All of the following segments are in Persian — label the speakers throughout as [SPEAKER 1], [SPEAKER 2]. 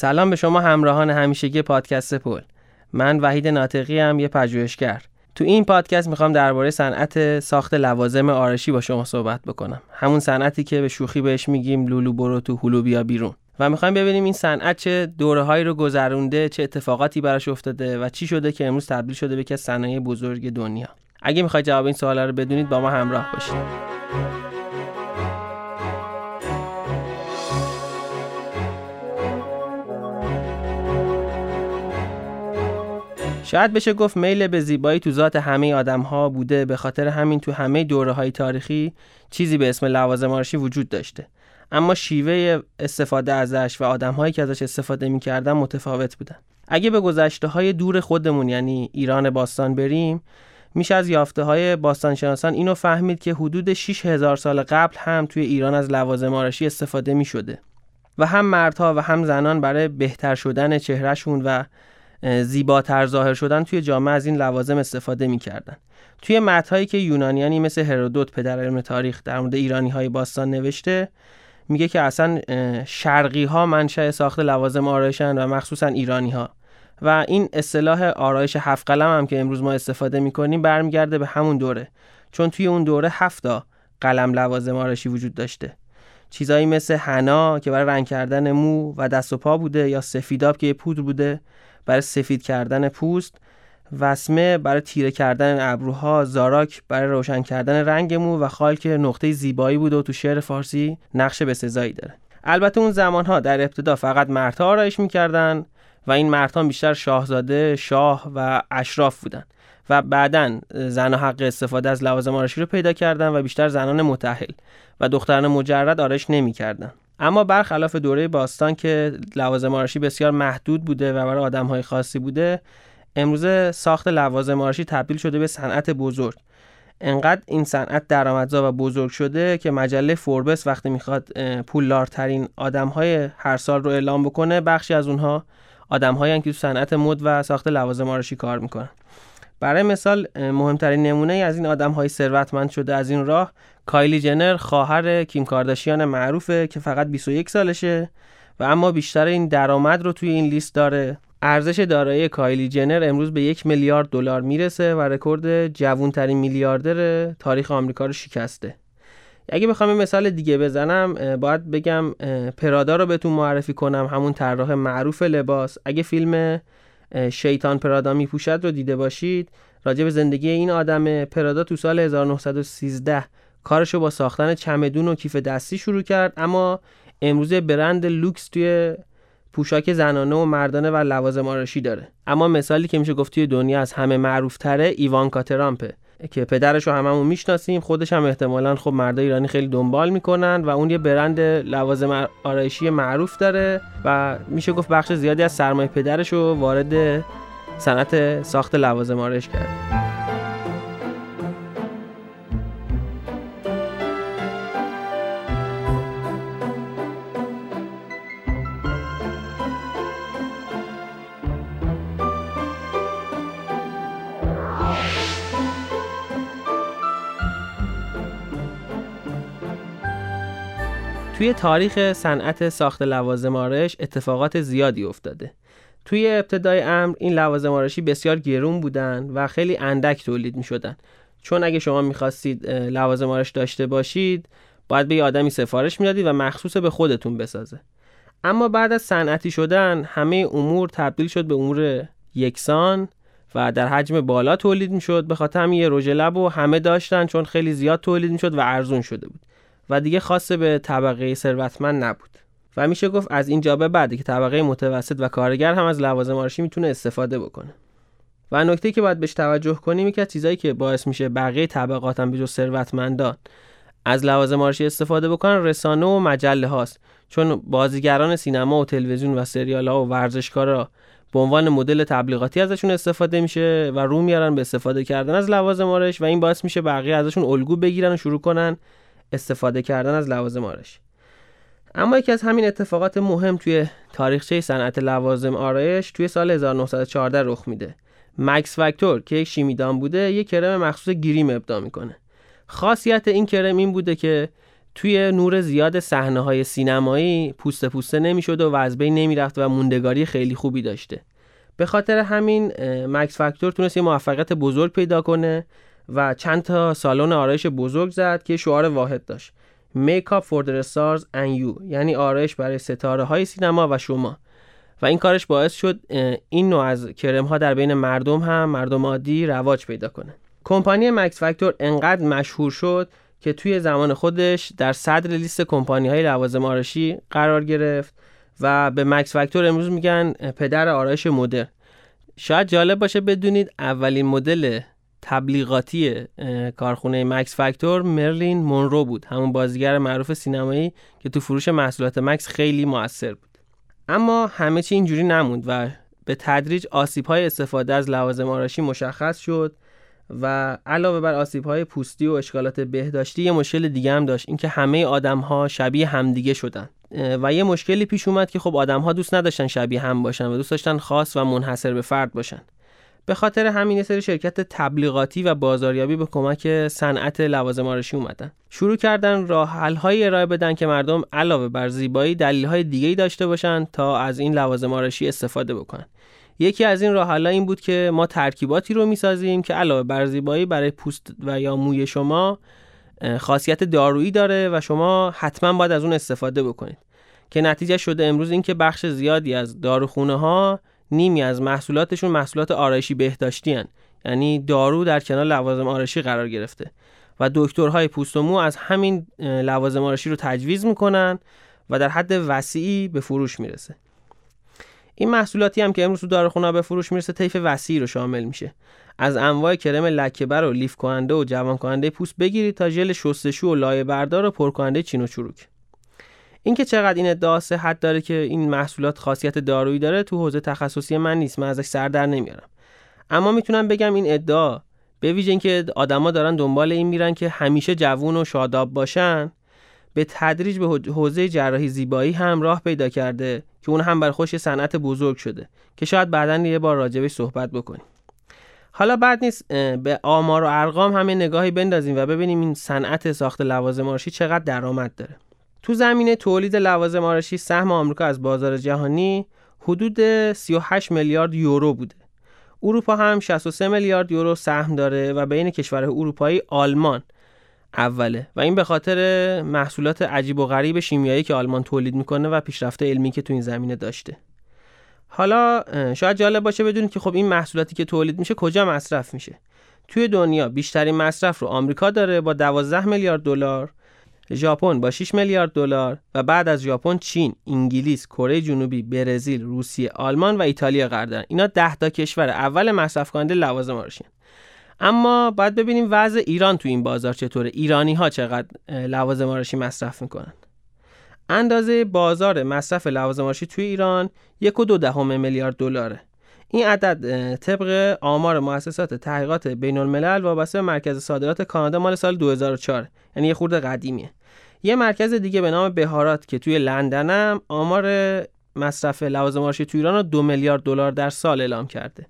[SPEAKER 1] سلام به شما همراهان همیشگی پادکست پل من وحید ناطقی هم یه پژوهشگر. تو این پادکست می‌خوام درباره صنعت ساخت لوازم آرشی با شما صحبت بکنم. همون صنعتی که به شوخی بهش میگیم لولو برو تو هلو بیا بیرون. و می‌خوایم ببینیم این صنعت چه دورههایی رو گذرونده چه اتفاقاتی براش افتاده و چی شده که امروز تبدیل شده به یکی از بزرگ دنیا. اگه می‌خواید جواب این سوالا رو بدونید با ما همراه باشید. شاید بشه گفت میل به زیبایی تو ذات همه آدم ها بوده به خاطر همین تو همه دوره های تاریخی چیزی به اسم لوازم آرشی وجود داشته. اما شیوه استفاده ازش و آدم هایی که ازش استفاده می‌کردن متفاوت بودن. اگه به گذشته های دور خودمون یعنی ایران باستان بریم میشه از یافته های باستانشناسان اینو فهمید که حدود 6000 سال قبل هم توی ایران از لوازم آرشی استفاده می شده و هم مردها و هم زنان برای بهتر شدن چهرهشون و زیباتر ظاهر شدن توی جامعه از این لوازم استفاده می‌کردن. توی متنهایی که یونانیانی مثل هرودوت پدر علم تاریخ در مورد ایرانی های باستان نوشته میگه که اصلا شرقی ها منشأ ساخت لوازم آرایشن و مخصوصا ایرانی ها و این اصطلاح آرایش هفت قلم هم که امروز ما استفاده می‌کنیم برمیگرده به همون دوره. چون توی اون دوره هفتا قلم لوازم آرایشی وجود داشته. چیزایی مثل حنا که برای رنگ کردن مو و دست و پا بوده یا سفیداب که یه پودر بوده. برای سفید کردن پوست وسمه برای تیره کردن ابروها زاراک برای روشن کردن رنگ مو و خال که نقطه زیبایی بوده و تو شعر فارسی نقش به سزایی داره. البته اون زمان ها در ابتدا فقط مردها آرایش می‌کردن و این مردها بیشتر شاهزاده شاه و اشراف بودن و بعدا زن حق استفاده از لوازم آرایشی رو پیدا کردن و بیشتر زنان متحل و دختران مجرد آرایش نمی‌کردن. اما برخلاف دوره باستان که لوازم آرایشی بسیار محدود بوده و برای آدمهای خاصی بوده امروزه ساخت لوازم آرایشی تبدیل شده به صنعت بزرگ. انقدر این صنعت درآمدزا و بزرگ شده که مجله فوربس وقتی می‌خواد پولدارترین آدمهای هر سال رو اعلام بکنه بخشی از اونها آدمهایی که تو صنعت مد و ساخت لوازم آرایشی کار می‌کنن. برای مثال مهمترین نمونه از این آدم های ثروتمند شده از این راه کایلی جنر خواهر کیم کارداشیان معروفه که فقط 21 سالشه و اما بیشتر این درآمد رو توی این لیست داره. ارزش دارایی کایلی جنر امروز به یک میلیارد دلار می‌رسه و رکورد جوونترین میلیاردر تاریخ آمریکا رو شکسته. اگه بخوام مثال دیگه بزنم باید بگم پرادا رو بهتون معرفی کنم همون طراح معروف لباس. اگه فیلم شیطان پرادا میپوشد رو دیده باشید. راجع به زندگی این آدم پرادا تو سال 1913 کارشو با ساختن چمدون و کیف دستی شروع کرد اما امروزه برند لوکس توی پوشاک زنانه و مردانه و لوازم آرایشی داره. اما مثالی که میشه گفت توی دنیا از همه معروفتره ایوان کاترامپه. که پدرش رو هممون می‌شناسیم. خودش هم احتمالا خب مردای ایرانی خیلی دنبال می‌کنن و اون یه برند لوازم آرایشی معروف داره و میشه گفت بخش زیادی از سرمایه پدرش رو وارد صنعت ساخت لوازم آرایش کرد. توی تاریخ صنعت ساخت لوازم آرایش اتفاقات زیادی افتاده. توی ابتدای امر این لوازم آرایشی بسیار گرون بودن و خیلی اندک تولید می شدن. چون اگه شما می‌خواستید لوازم آرایش داشته باشید باید به یه آدمی سفارش می‌دادید و مخصوص به خودتون بسازه. اما بعد از صنعتی شدن همه امور تبدیل شد به امور یکسان و در حجم بالا تولید می‌شد به خاطر همین یه رژ لب و همه داشتن چون خیلی زیاد تولید می‌شد و ارزون شده بود. و دیگه خاصه به طبقه ثروتمند نبود. و میشه گفت از اینجا به بعد که طبقه متوسط و کارگر هم از لوازم آرایشی می‌تونه استفاده بکنه. و نکته که باید بهش توجه کنیم که از چیزایی که باعث میشه بقیه طبقات هم بجز ثروتمندان از لوازم آرایشی استفاده بکنن رسانه و مجله هاست. چون بازیگران سینما و تلویزیون و سریال ها و ورزشکارا به عنوان مدل تبلیغاتی ازشون استفاده میشه و رو میارن به استفاده کردن از لوازم آرایش و این باعث میشه بقیه ازشون الگو بگیرن و شروع کنن استفاده کردن از لوازم آرایش. اما یکی از همین اتفاقات مهم توی تاریخچه صنعت لوازم آرایش توی سال 1914 رخ میده. مکس فاکتور که یک شیمیدان بوده یک کرم مخصوص گریم ابدا می‌کنه. خاصیت این کرم این بوده که توی نور زیاد صحنه های سینمایی پوست پوسته نمی‌شد و از بین نمی‌رفت و موندگاری خیلی خوبی داشته. به خاطر همین مکس فاکتور تونست یه موفقیت بزرگ پیدا کنه و چند تا سالن آرایش بزرگ زد که شعار واحد داشت. Up for the stars and you یعنی آرایش برای ستاره های سینما و شما. و این کارش باعث شد این نوع از کرم ها در بین مردم هم مردم عادی رواج پیدا کنه. کمپانی مکس فاکتور انقدر مشهور شد که توی زمان خودش در صدر لیست کمپانی های لوازم آرایشی قرار گرفت و به مکس فاکتور امروز میگن پدر آرایش مدرن. شاید جالب باشه بدونید اولین مدل تبلیغاتی کارخونه مکس فاکتور مرلین مونرو بود. همون بازیگر معروف سینمایی که تو فروش محصولات مکس خیلی موثر بود. اما همه چی اینجوری نموند و به تدریج آسیب های استفاده از لوازم آرایشی مشخص شد و علاوه بر آسیب های پوستی و اشکالات بهداشتی یه مشکل دیگه هم داشت اینکه همه آدم ها شبیه همدیگه شدن. و یه مشکلی پیش اومد که خب آدم ها دوست نداشتن شبیه هم باشن و دوست داشتن خاص و منحصر به فرد باشن. به خاطر همین سری شرکت تبلیغاتی و بازاریابی به کمک صنعت لوازم آرایشی اومدن. شروع کردن راه حل ارائه بدن که مردم علاوه بر زیبایی دلیل های دیگه داشته باشن تا از این لوازم آرایشی استفاده بکنن. یکی از این راه این بود که ما ترکیباتی رو می‌سازیم که علاوه بر زیبایی برای پوست و یا موی شما خاصیت دارویی داره و شما حتما باید از اون استفاده بکنید. که نتیجه شده امروز اینکه بخش زیادی از داروخونه ها نیمی از محصولاتشون محصولات آرایشی بهداشتی هن. یعنی دارو در کنار لوازم آرایشی قرار گرفته. و دکترهای پوست و مو از همین لوازم آرایشی رو تجویز می‌کنن و در حد وسیعی به فروش می‌رسه. این محصولاتی هم که امروز تو داروخونه به فروش می‌رسه طیف وسیعی رو شامل میشه. از انواع کرم لکهبر و لیف کننده و جوان کننده پوست بگیرید تا ژل شستشو و لایه بردار و پر کننده چین و چروک. اینکه چقدر این ادعا صحت داره که این محصولات خاصیت دارویی داره تو حوزه تخصصی من نیست. من ازش سر در نمیارم. اما می‌تونم بگم این ادعا به ویژه اینکه آدما دارن دنبال این میرن که همیشه جوون و شاداب باشن به تدریج به حوزه جراحی زیبایی هم راه پیدا کرده که اون هم بر خوش صنعت بزرگ شده که شاید بعدا یه بار راجبش صحبت بکنیم. حالا بعد نیست به آمار و ارقام همه نگاهی بندازیم و ببینیم این صنعت ساخت لوازم آرایشی چقدر درآمد داره. تو زمینه تولید لوازم آرایشی سهم آمریکا از بازار جهانی حدود 38 میلیارد یورو بوده. اروپا هم 63 میلیارد یورو سهم داره و بین کشورهای اروپایی آلمان اوله و این به خاطر محصولات عجیب و غریب شیمیایی که آلمان تولید می‌کنه و پیشرفت علمی که تو این زمینه داشته. حالا شاید جالب باشه بدونید که خب این محصولاتی که تولید میشه کجا مصرف میشه. توی دنیا بیشترین مصرف رو آمریکا داره با 12 میلیارد دلار ژاپن با 6 میلیارد دلار و بعد از ژاپن چین، انگلیس، کره جنوبی، برزیل، روسیه، آلمان و ایتالیا قرار دارن. اینا 10 تا کشور اول مصرف کننده لوازم آرایشی اما باید ببینیم وضع ایران تو این بازار چطوره. ایرانی ها چقدر لوازم آرایشی مصرف می‌کنن؟ اندازه بازار مصرف لوازم آرایشی توی ایران یک و دو دهم میلیارد دلاره. این عدد طبق آمار مؤسسات تحقیقات بین الملل وابسته به مرکز صادرات کانادا مال سال 2004 یعنی یه خورده قدیمیه. یه مرکز دیگه به نام بهارات که توی لندنم آمار مصرف لوازم آرایشی توی ایران رو دو میلیارد دلار در سال اعلام کرده.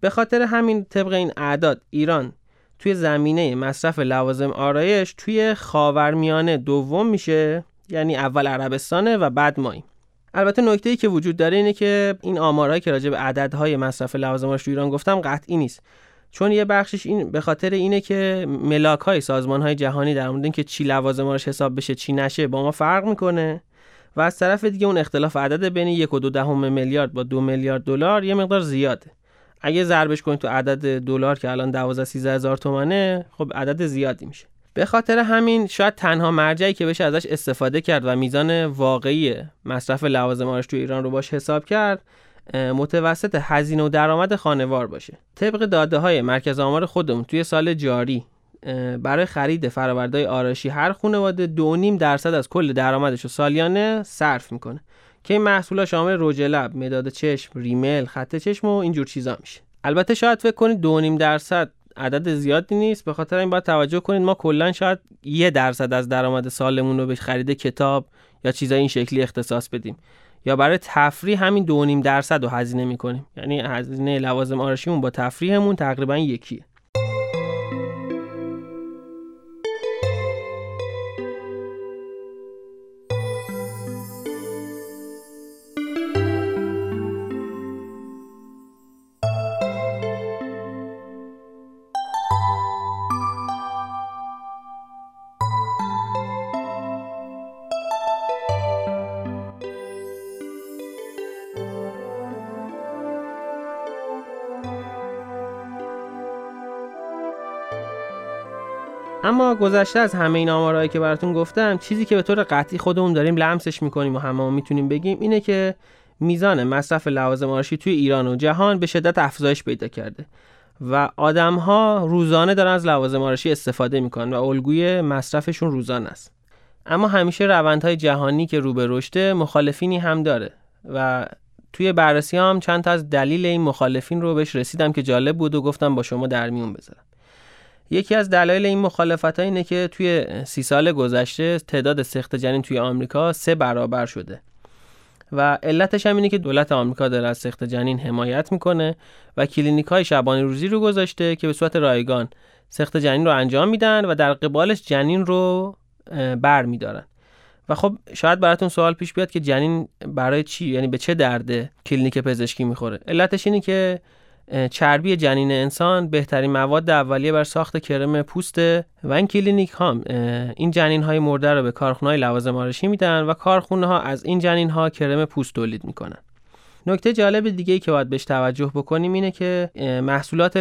[SPEAKER 1] به خاطر همین طبق این اعداد ایران توی زمینه مصرف لوازم آرایش توی خاورمیانه دوم میشه یعنی اول عربستانه و بعد ماییم البته نکته ای که وجود داره اینه که این آمارهایی که راجع به عددهای مصرف لوازم آرایش تو ایران گفتم قطعی نیست. چون یه بخشش این به خاطر اینه که ملاک های سازمان های جهانی در مورد اینکه چی لوازم آرایش حساب بشه چی نشه با ما فرق می‌کنه. و از طرف دیگه اون اختلاف عدد بین یک و دو دهم میلیارد با دو میلیارد دلار یه مقدار زیاده. اگه ضربش کنید تو عدد دلار که الان 12 13 هزار تومنه خب عدد زیادی میشه. به خاطر همین شاید تنها مرجعی که بشه ازش استفاده کرد و میزان واقعی مصرف لوازم آرایش تو ایران رو باش حساب کرد متوسط هزینه و درآمد خانوار باشه. طبق داده های مرکز آمار خودمون توی سال جاری برای خرید فرآوردهای آرایشی هر خانواده 2.5 درصد از کل درآمدش رو سالیانه صرف می‌کنه. که این محصولا شامل رژ لب، مداد چشم، ریمل، خط چشم و اینجور چیزا میشه. البته شاید فکر کنید 2.5 درصد عدد زیادی نیست به خاطر این باید توجه کنید ما کلا شاید یه درصد از درآمد سالمون رو به خرید کتاب یا چیزای این شکلی اختصاص بدیم. یا برای تفریح همین دو نیم درصد رو هزینه می‌کنیم. یعنی هزینه لوازم آرایشیمون با تفریحمون تقریبا یکیه. اما گذشته از همه این آمارهایی که براتون گفتم چیزی که به طور قطعی خودمون داریم لمسش می‌کنیم و همه می‌تونیم بگیم اینه که میزان مصرف لوازم آرایشی توی ایران و جهان به شدت افزایش پیدا کرده و آدم ها روزانه دارن از لوازم آرایشی استفاده می‌کنن و الگوی مصرفشون روزانه است. اما همیشه روندهای جهانی که رو به رشده مخالفینی هم داره و توی بررسی هم چند تا از دلیل این مخالفین رو بهش رسیدم که جالب بود و گفتم با شما در میون بذارم. یکی از دلایل این مخالفت ها اینه که توی سی سال گذشته تعداد سقط جنین توی آمریکا سه برابر شده. و علتش هم اینه که دولت آمریکا داره از سقط جنین حمایت می‌کنه و کلینیک های شبانه روزی رو گذاشته که به صورت رایگان سقط جنین رو انجام میدن و در قبالش جنین رو بر میدارن. و خب شاید براتون سوال پیش بیاد که جنین برای چی یعنی به چه درد کلینیک پزشکی می‌خوره. علتش اینه که چربی جنین انسان بهترین مواد اولیه برای ساخت کرم پوسته و این کلینیک ها. این جنین های مرده رو به کارخونه های لوازم آرایشی میدن و کارخونه ها از این جنین ها کرم پوست تولید می‌کنن. نکته جالب دیگه ای که باید بهش توجه بکنیم اینه که محصولات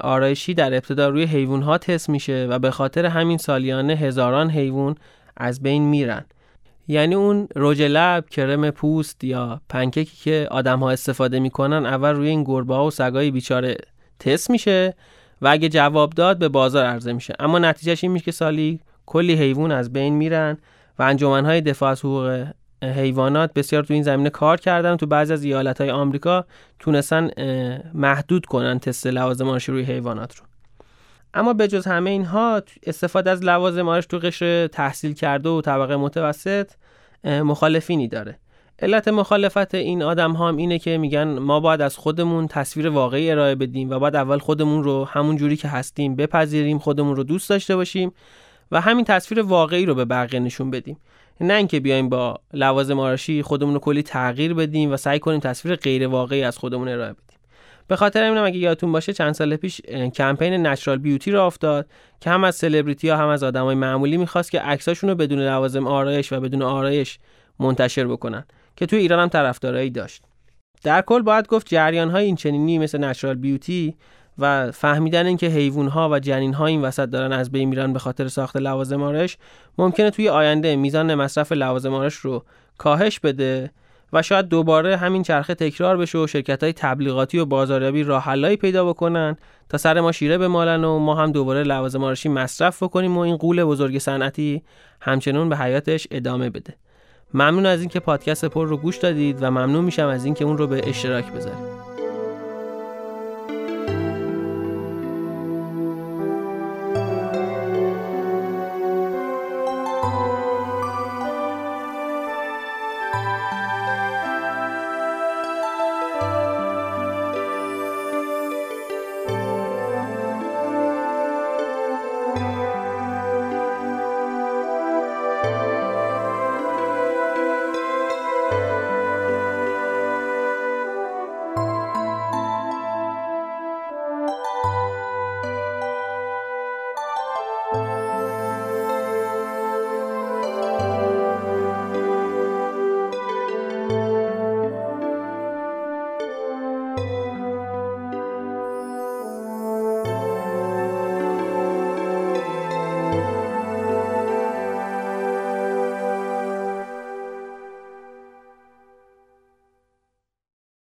[SPEAKER 1] آرایشی در ابتدا روی حیوان ها تست میشه و به خاطر همین سالیانه هزاران حیوان از بین میرن. یعنی اون رژ لب کرم پوست یا پنکیکی که آدم ها استفاده می‌کنن اول روی این گربه ها و سگای بیچاره تست میشه و اگه جواب داد به بازار عرضه میشه. اما نتیجهش این میشه که سالی کلی حیوان از بین میرن و انجمنهای دفاع از حقوق حیوانات بسیار تو این زمینه کار کردن. تو بعضی از ایالت های آمریکا تونستن محدود کنن تست لوازم روی حیوانات رو. اما به جز همه اینها استفاده از لوازم آرش تو قشر تحصیل کرده و طبقه متوسط مخالفینی داره. علت مخالفت این آدم هم اینه که میگن ما باید از خودمون تصویر واقعی ارائه بدیم و باید اول خودمون رو همون جوری که هستیم بپذیریم خودمون رو دوست داشته باشیم و همین تصویر واقعی رو به بقیه نشون بدیم. نه اینکه بیایم با لوازم آرایشی خودمون رو کلی تغییر بدیم و سعی کنیم تصویر غیر واقعی از خودمون ارائه بدیم. به خاطر همینم اگه یادتون باشه چند سال پیش کمپین نچرال بیوتی رو افتاد که هم از سلبریتی ها هم از آدمای معمولی می‌خواست که عکساشون رو بدون لوازم آرایش و بدون آرایش منتشر بکنن که توی ایران هم طرفدارایی داشت. در کل باید گفت جریان های این چنینی مثل نچرال بیوتی و فهمیدن اینکه حیوان ها و جنین ها این وسط دارن از بین میرن به خاطر ساخت لوازم آرایش ممکنه توی آینده میزان مصرف لوازم آرایش رو کاهش بده و شاید دوباره همین چرخه تکرار بشه و شرکت های تبلیغاتی و بازاریابی راه پیدا بکنن تا سر ما شیره بمالن و ما هم دوباره لوازم آرایشی مصرف بکنیم و این قول بزرگ صنعتی همچنان به حیاتش ادامه بده. ممنون از اینکه پادکست پر رو گوش دادید و ممنون میشم از اینکه اون رو به اشتراک بذارید.